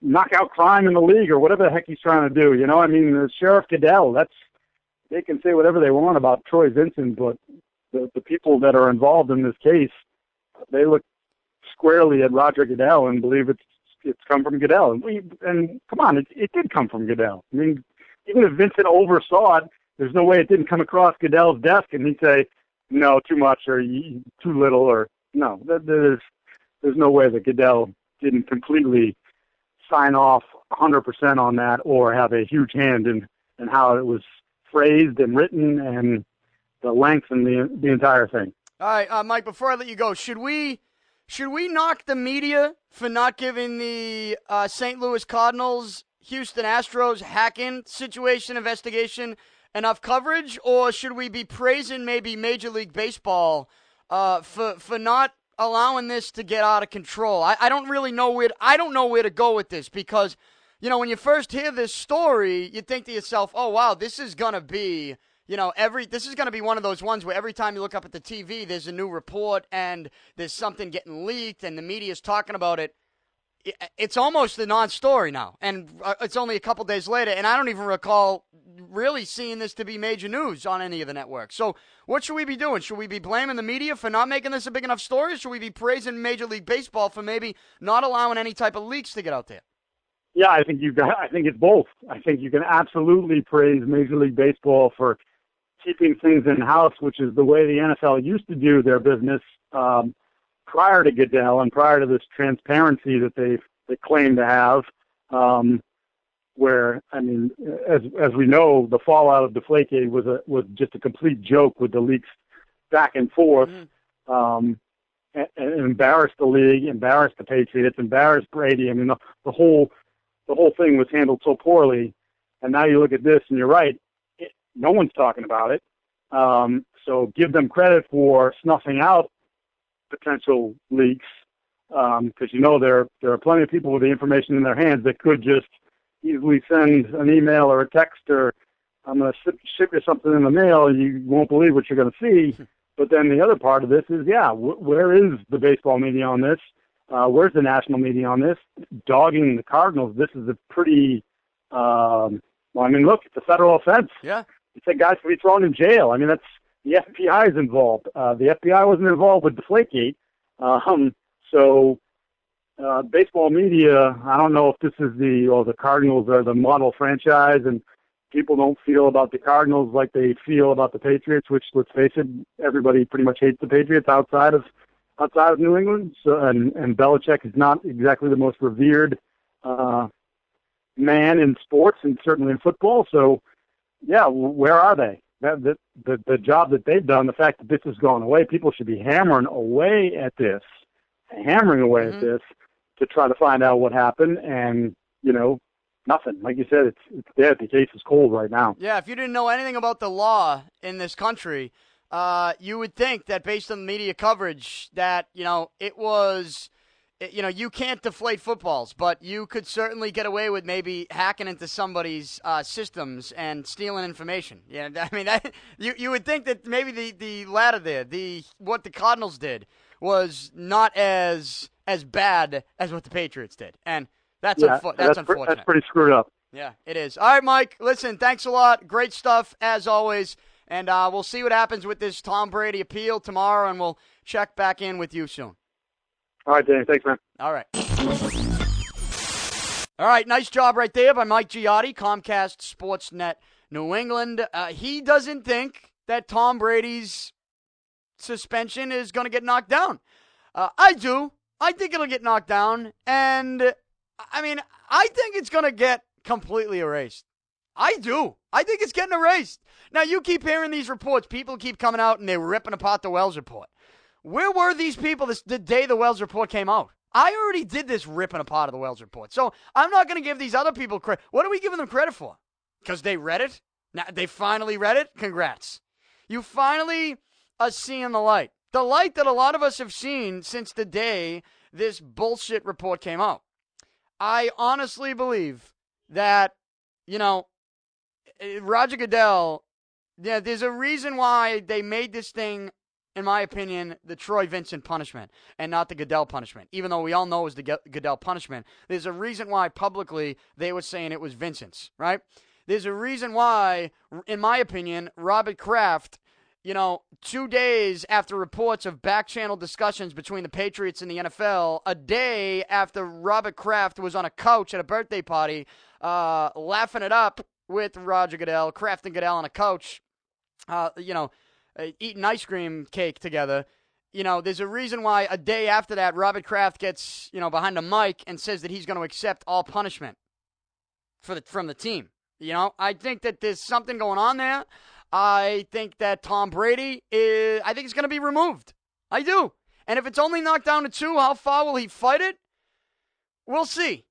knock out crime in the league or whatever the heck he's trying to do. You know, I mean, the Sheriff Goodell. That's they can say whatever they want about Troy Vincent, but the the people that are involved in this case, they look squarely at Roger Goodell and believe it's it's come from Goodell. And we and come on, it it did come from Goodell. I mean, even if Vincent oversaw it, there's no way it didn't come across Goodell's desk and he'd say, no, too much or too little or no. There's there's no way that Goodell didn't completely sign off 100% on that or have a huge hand in in how it was phrased and written and the length and the the entire thing. All right, uh, Mike. Before I let you go, should we should we knock the media for not giving the uh, St. Louis Cardinals Houston Astros hacking situation investigation enough coverage, or should we be praising maybe Major League Baseball uh, for for not allowing this to get out of control? I, I don't really know where to, I don't know where to go with this because you know when you first hear this story, you think to yourself, "Oh wow, this is gonna be." You know, every this is going to be one of those ones where every time you look up at the TV, there's a new report and there's something getting leaked and the media's talking about it it's almost a non-story now, and uh, it's only a couple days later, and I don't even recall really seeing this to be major news on any of the networks. So, what should we be doing? Should we be blaming the media for not making this a big enough story, or should we be praising Major League Baseball for maybe not allowing any type of leaks to get out there? Yeah, I think you got. I think it's both. I think you can absolutely praise Major League Baseball for keeping things in house, which is the way the NFL used to do their business. Um, prior to Goodell and prior to this transparency that they they claim to have, um, where I mean, as as we know, the fallout of Deflategate was a was just a complete joke with the leaks back and forth, mm-hmm. um, and, and embarrassed the league, embarrassed the Patriots, embarrassed Brady. I mean, the, the whole the whole thing was handled so poorly. And now you look at this, and you're right. No one's talking about it. Um, so give them credit for snuffing out potential leaks, because um, you know there there are plenty of people with the information in their hands that could just easily send an email or a text or I'm going to ship, ship you something in the mail and you won't believe what you're going to see. But then the other part of this is, yeah, w- where is the baseball media on this? Uh, where's the national media on this? Dogging the Cardinals. This is a pretty, um, well, I mean, look, it's a federal offense. Yeah. You said guys could be thrown in jail. I mean, that's the FBI is involved. Uh, the FBI wasn't involved with Deflategate. Um, so, uh, baseball media, I don't know if this is the, or the Cardinals are the model franchise and people don't feel about the Cardinals like they feel about the Patriots, which let's face it, everybody pretty much hates the Patriots outside of, outside of New England. So, and, and Belichick is not exactly the most revered, uh, man in sports and certainly in football. So, yeah, where are they? the, the the job that they've done, the fact that this is going away, people should be hammering away at this, hammering away mm-hmm. at this to try to find out what happened. And you know, nothing. Like you said, it's it's dead. The case is cold right now. Yeah, if you didn't know anything about the law in this country, uh, you would think that based on the media coverage, that you know it was you know, you can't deflate footballs, but you could certainly get away with maybe hacking into somebody's uh, systems and stealing information. Yeah, I mean, that, you you would think that maybe the the latter there, the what the Cardinals did, was not as as bad as what the Patriots did, and that's yeah, unfo- that's, that's unfortunate. That's pretty screwed up. Yeah, it is. All right, Mike. Listen, thanks a lot. Great stuff as always, and uh, we'll see what happens with this Tom Brady appeal tomorrow, and we'll check back in with you soon. All right, Danny. Thanks, man. All right. All right, nice job right there by Mike Giardi, Comcast Sportsnet New England. Uh, he doesn't think that Tom Brady's suspension is going to get knocked down. Uh, I do. I think it'll get knocked down. And, I mean, I think it's going to get completely erased. I do. I think it's getting erased. Now, you keep hearing these reports. People keep coming out and they're ripping apart the Wells report. Where were these people this, the day the Wells report came out? I already did this ripping apart of the Wells report. So I'm not going to give these other people credit. What are we giving them credit for? Because they read it? Now, they finally read it? Congrats. You finally are seeing the light. The light that a lot of us have seen since the day this bullshit report came out. I honestly believe that, you know, eh, Roger Goodell, yeah, there's a reason why they made this thing in my opinion, the Troy Vincent punishment and not the Goodell punishment. Even though we all know it was the Goodell punishment, there's a reason why publicly they were saying it was Vincent's, right? There's a reason why, in my opinion, Robert Kraft, you know, two days after reports of back channel discussions between the Patriots and the NFL, a day after Robert Kraft was on a couch at a birthday party, uh, laughing it up with Roger Goodell, Kraft and Goodell on a couch, uh, you know, uh, eating ice cream cake together. You know, there's a reason why a day after that, Robert Kraft gets you know behind a mic and says that he's going to accept all punishment for the from the team. You know, I think that there's something going on there. I think that Tom Brady is. I think he's going to be removed. I do. And if it's only knocked down to two, how far will he fight it? We'll see.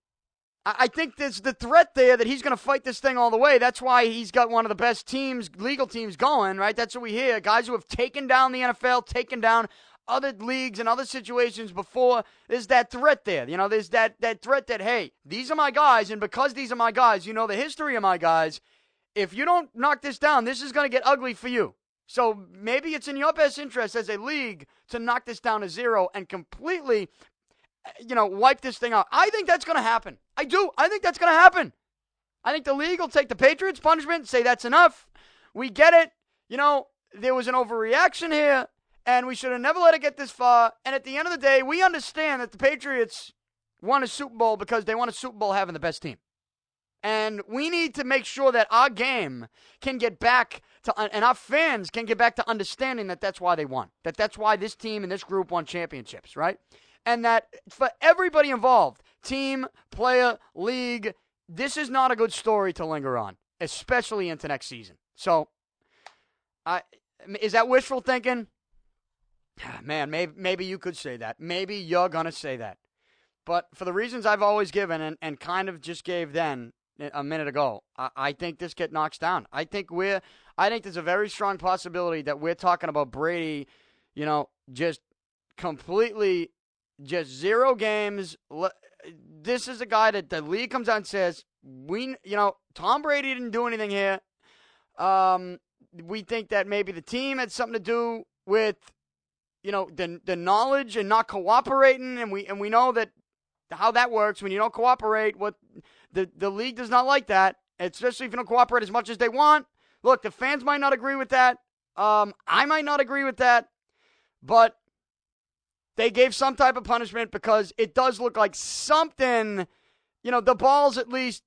I think there's the threat there that he's going to fight this thing all the way. That's why he's got one of the best teams, legal teams going, right? That's what we hear. Guys who have taken down the NFL, taken down other leagues and other situations before. There's that threat there. You know, there's that, that threat that, hey, these are my guys, and because these are my guys, you know the history of my guys. If you don't knock this down, this is going to get ugly for you. So maybe it's in your best interest as a league to knock this down to zero and completely Uh, you know, wipe this thing out. I think that's going to happen. I do. I think that's going to happen. I think the league will take the Patriots' punishment, say that's enough. We get it. You know, there was an overreaction here, and we should have never let it get this far. And at the end of the day, we understand that the Patriots won a Super Bowl because they won a Super Bowl having the best team. And we need to make sure that our game can get back to, and our fans can get back to understanding that that's why they won. That that's why this team and this group won championships, right? And that for everybody involved, team, player, league, this is not a good story to linger on, especially into next season. So, I is that wishful thinking? Ah, man, maybe maybe you could say that. Maybe you're gonna say that. But for the reasons I've always given and, and kind of just gave then eh, a minute ago, I, I think this get knocks down. I think we're I think there's a very strong possibility that we're talking about Brady, you know, just completely just zero games. This is a guy that the league comes out and says, we, you know, Tom Brady didn't do anything here. Um, we think that maybe the team had something to do with, you know, the the knowledge and not cooperating, and we and we know that how that works when you don't cooperate. What the the league does not like that, especially if you don't cooperate as much as they want. Look, the fans might not agree with that. Um, I might not agree with that, but they gave some type of punishment because it does look like something. You know, the balls at least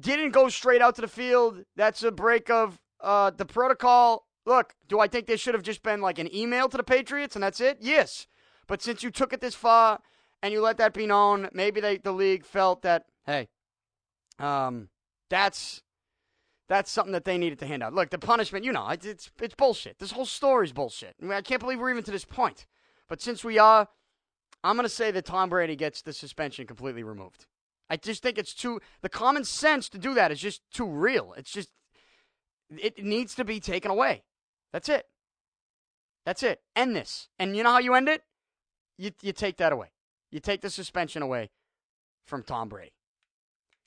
didn't go straight out to the field. That's a break of uh, the protocol. Look, do I think there should have just been like an email to the Patriots and that's it? Yes. But since you took it this far and you let that be known, maybe they, the league felt that, hey, um, that's that's something that they needed to hand out. Look, the punishment, you know, it's it's, it's bullshit. This whole story's bullshit. I, mean, I can't believe we're even to this point. But since we are, I'm going to say that Tom Brady gets the suspension completely removed. I just think it's too the common sense to do that is just too real. It's just it needs to be taken away. That's it. That's it. End this. And you know how you end it? You you take that away. You take the suspension away from Tom Brady.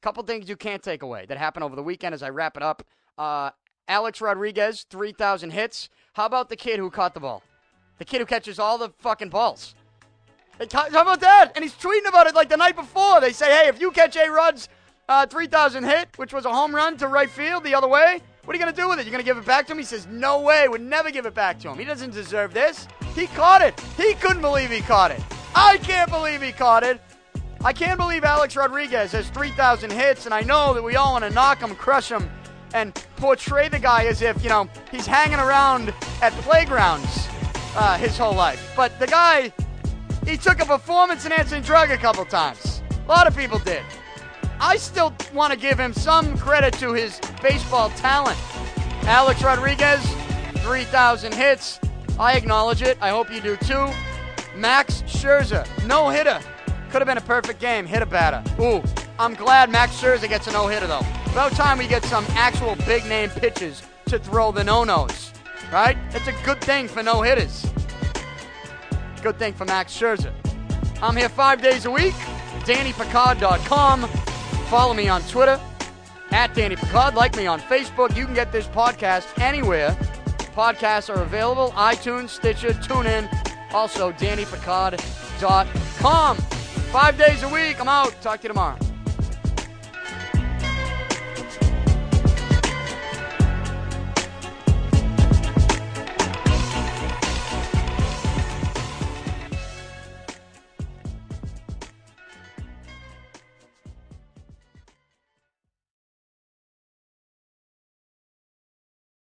Couple things you can't take away that happened over the weekend as I wrap it up. Uh, Alex Rodriguez, 3,000 hits. How about the kid who caught the ball? The kid who catches all the fucking balls. How about that? And he's tweeting about it like the night before. They say, hey, if you catch A Rod's uh, 3,000 hit, which was a home run to right field the other way, what are you going to do with it? You're going to give it back to him? He says, no way, would never give it back to him. He doesn't deserve this. He caught it. He couldn't believe he caught it. I can't believe he caught it. I can't believe Alex Rodriguez has 3,000 hits, and I know that we all want to knock him, crush him, and portray the guy as if, you know, he's hanging around at playgrounds uh, his whole life. But the guy, he took a performance enhancing drug a couple times. A lot of people did. I still want to give him some credit to his baseball talent. Alex Rodriguez, 3,000 hits. I acknowledge it. I hope you do too. Max Scherzer, no hitter. Could have been a perfect game. Hit a batter. Ooh, I'm glad Max Scherzer gets a no hitter, though. About time we get some actual big name pitches to throw the no nos, right? It's a good thing for no hitters. Good thing for Max Scherzer. I'm here five days a week. DannyPicard.com. Follow me on Twitter at Danny Picard. Like me on Facebook. You can get this podcast anywhere. Podcasts are available iTunes, Stitcher, TuneIn. Also, DannyPicard.com. Five days a week. I'm out. Talk to you tomorrow.